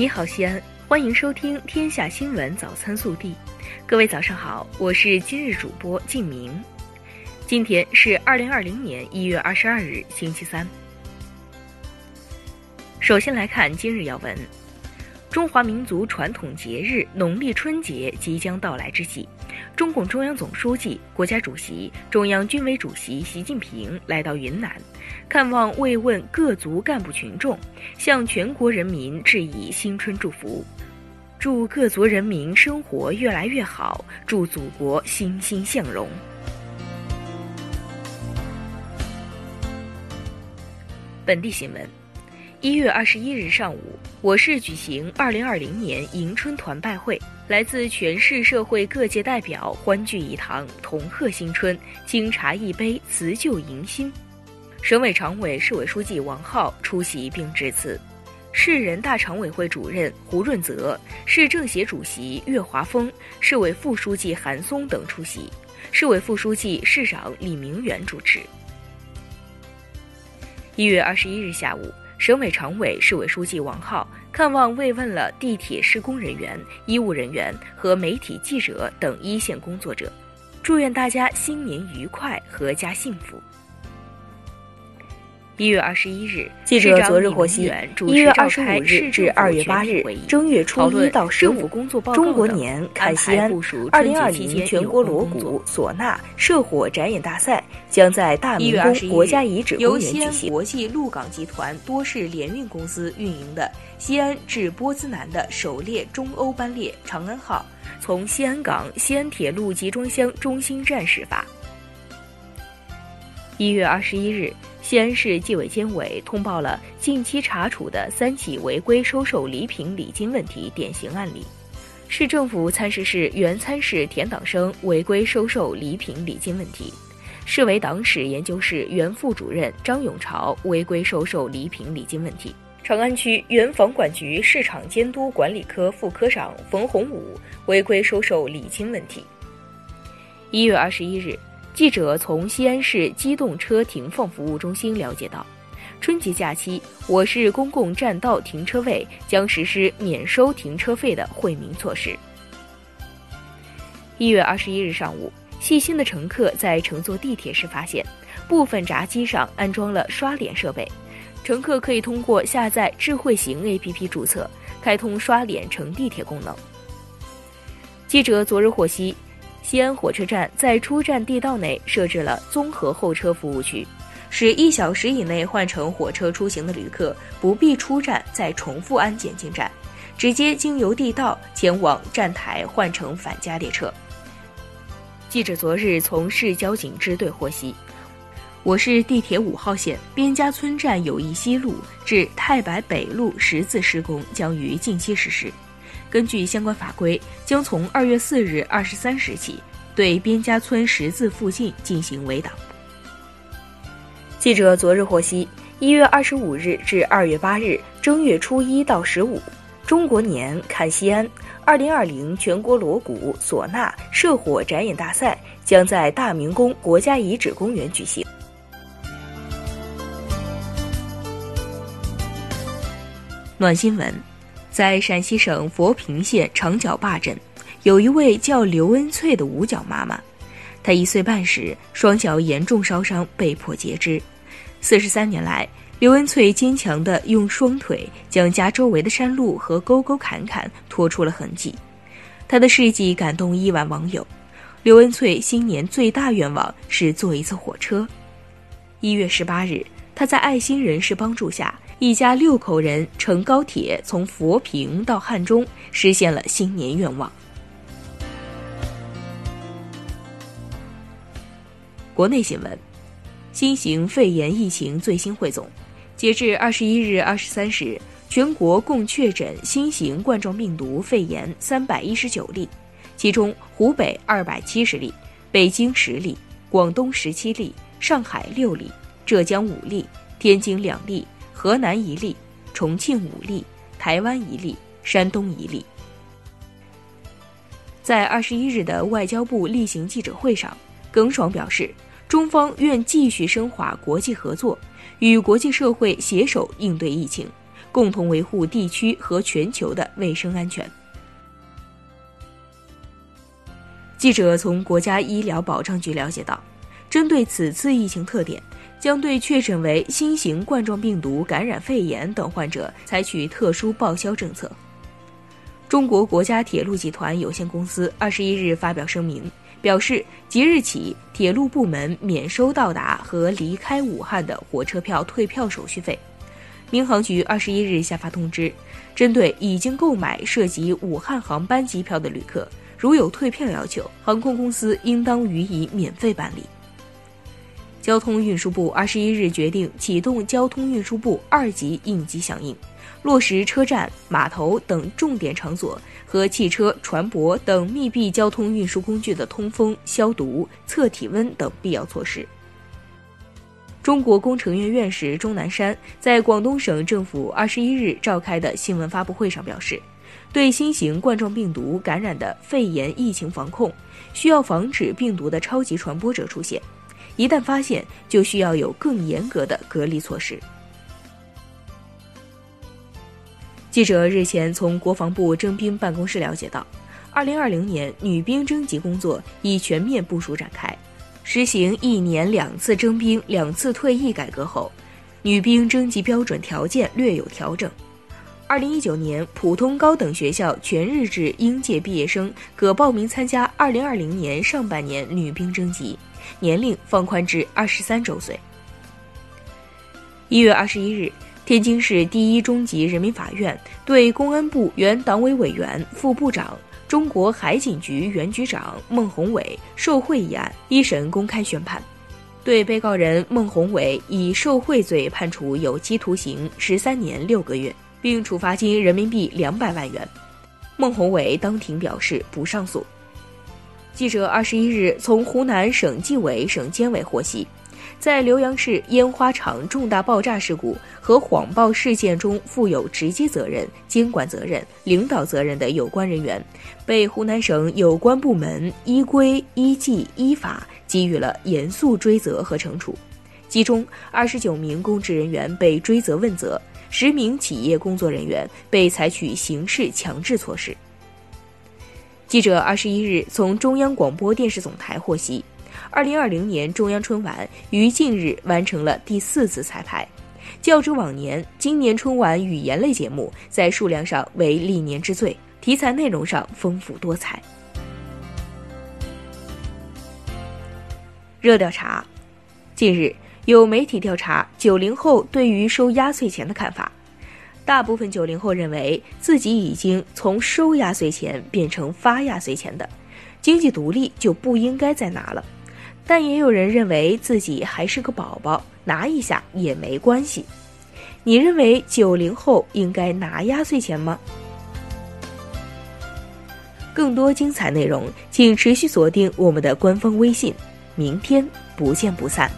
你好，西安，欢迎收听《天下新闻早餐速递》。各位早上好，我是今日主播静明。今天是二零二零年一月二十二日，星期三。首先来看今日要闻：中华民族传统节日农历春节即将到来之际。中共中央总书记、国家主席、中央军委主席习近平来到云南，看望慰问各族干部群众，向全国人民致以新春祝福，祝各族人民生活越来越好，祝祖国欣欣向荣。本地新闻。一月二十一日上午，我市举行二零二零年迎春团拜会，来自全市社会各界代表欢聚一堂，同贺新春，敬茶一杯，辞旧迎新。省委常委、市委书记王浩出席并致辞，市人大常委会主任胡润泽、市政协主席岳华峰、市委副书记韩松等出席，市委副书记、市长李明远主持。一月二十一日下午。省委常委、市委书记王浩看望慰问了地铁施工人员、医务人员和媒体记者等一线工作者，祝愿大家新年愉快、阖家幸福。一月二十一日，记者昨日获悉，一月二十五日至二月八日，正月初一到十五，中国年看西安二零二零全国锣鼓、唢呐、社火展演大赛将在大明宫国家遗址公园举行。国际陆港集团多式联运公司运营的西安至波兹南的首列中欧班列“长安号”从西安港西安铁路集装箱中心站始发。一月二十一日。西安市纪委监委通报了近期查处的三起违规收受礼品礼金问题典型案例。市政府参事室原参事田党生违规收受礼品礼金问题，市委党史研究室原副主任张永朝违规收受礼品礼金问题，长安区原房管局市场监督管理科副科长冯洪武违规收受礼金问题。一月二十一日。记者从西安市机动车停放服务中心了解到，春节假期，我市公共占道停车位将实施免收停车费的惠民措施。一月二十一日上午，细心的乘客在乘坐地铁时发现，部分闸机上安装了刷脸设备，乘客可以通过下载智慧型 APP 注册，开通刷脸乘地铁功能。记者昨日获悉。西安火车站在出站地道内设置了综合候车服务区，使一小时以内换乘火车出行的旅客不必出站再重复安检进站，直接经由地道前往站台换乘返家列车。记者昨日从市交警支队获悉，我市地铁五号线边家村站友谊西路至太白北路十字施工将于近期实施。根据相关法规，将从二月四日二十三时起，对边家村十字附近进行围挡。记者昨日获悉，一月二十五日至二月八日，正月初一到十五，中国年看西安二零二零全国锣鼓、唢呐、社火展演大赛将在大明宫国家遗址公园举行。暖新闻。在陕西省佛坪县长角坝镇，有一位叫刘恩翠的五脚妈妈。她一岁半时，双脚严重烧伤，被迫截肢。四十三年来，刘恩翠坚强地用双腿将家周围的山路和沟沟坎坎拖出了痕迹。她的事迹感动亿万网友。刘恩翠新年最大愿望是坐一次火车。一月十八日，他在爱心人士帮助下。一家六口人乘高铁从佛坪到汉中，实现了新年愿望。国内新闻：新型肺炎疫情最新汇总，截至二十一日二十三时，全国共确诊新型冠状病毒肺炎三百一十九例，其中湖北二百七十例，北京十例，广东十七例，上海六例，浙江五例，天津两例。河南一例，重庆五例，台湾一例，山东一例。在二十一日的外交部例行记者会上，耿爽表示，中方愿继续深化国际合作，与国际社会携手应对疫情，共同维护地区和全球的卫生安全。记者从国家医疗保障局了解到，针对此次疫情特点，将对确诊为新型冠状病毒感染肺炎等患者采取特殊报销政策。中国国家铁路集团有限公司二十一日发表声明，表示即日起，铁路部门免收到达和离开武汉的火车票退票手续费。民航局二十一日下发通知，针对已经购买涉及武汉航班机票的旅客。如有退票要求，航空公司应当予以免费办理。交通运输部二十一日决定启动交通运输部二级应急响应，落实车站、码头等重点场所和汽车、船舶等密闭交通运输工具的通风、消毒、测体温等必要措施。中国工程院院士钟南山在广东省政府二十一日召开的新闻发布会上表示。对新型冠状病毒感染的肺炎疫情防控，需要防止病毒的超级传播者出现。一旦发现，就需要有更严格的隔离措施。记者日前从国防部征兵办公室了解到，二零二零年女兵征集工作已全面部署展开。实行一年两次征兵、两次退役改革后，女兵征集标准条件略有调整。二零一九年，普通高等学校全日制应届毕业生可报名参加二零二零年上半年女兵征集，年龄放宽至二十三周岁。一月二十一日，天津市第一中级人民法院对公安部原党委委员、副部长、中国海警局原局长孟宏伟受贿一案一审公开宣判，对被告人孟宏伟以受贿罪判处有期徒刑十三年六个月。并处罚金人民币两百万元。孟宏伟当庭表示不上诉。记者二十一日从湖南省纪委省监委获悉，在浏阳市烟花厂重大爆炸事故和谎报事件中负有直接责任、监管责任、领导责任的有关人员，被湖南省有关部门依规依纪依法给予了严肃追责和惩处。其中，二十九名公职人员被追责问责。十名企业工作人员被采取刑事强制措施。记者二十一日从中央广播电视总台获悉，二零二零年中央春晚于近日完成了第四次彩排，较之往年，今年春晚语言类节目在数量上为历年之最，题材内容上丰富多彩。热调查，近日。有媒体调查九零后对于收压岁钱的看法，大部分九零后认为自己已经从收压岁钱变成发压岁钱的，经济独立就不应该再拿了。但也有人认为自己还是个宝宝，拿一下也没关系。你认为九零后应该拿压岁钱吗？更多精彩内容，请持续锁定我们的官方微信。明天不见不散。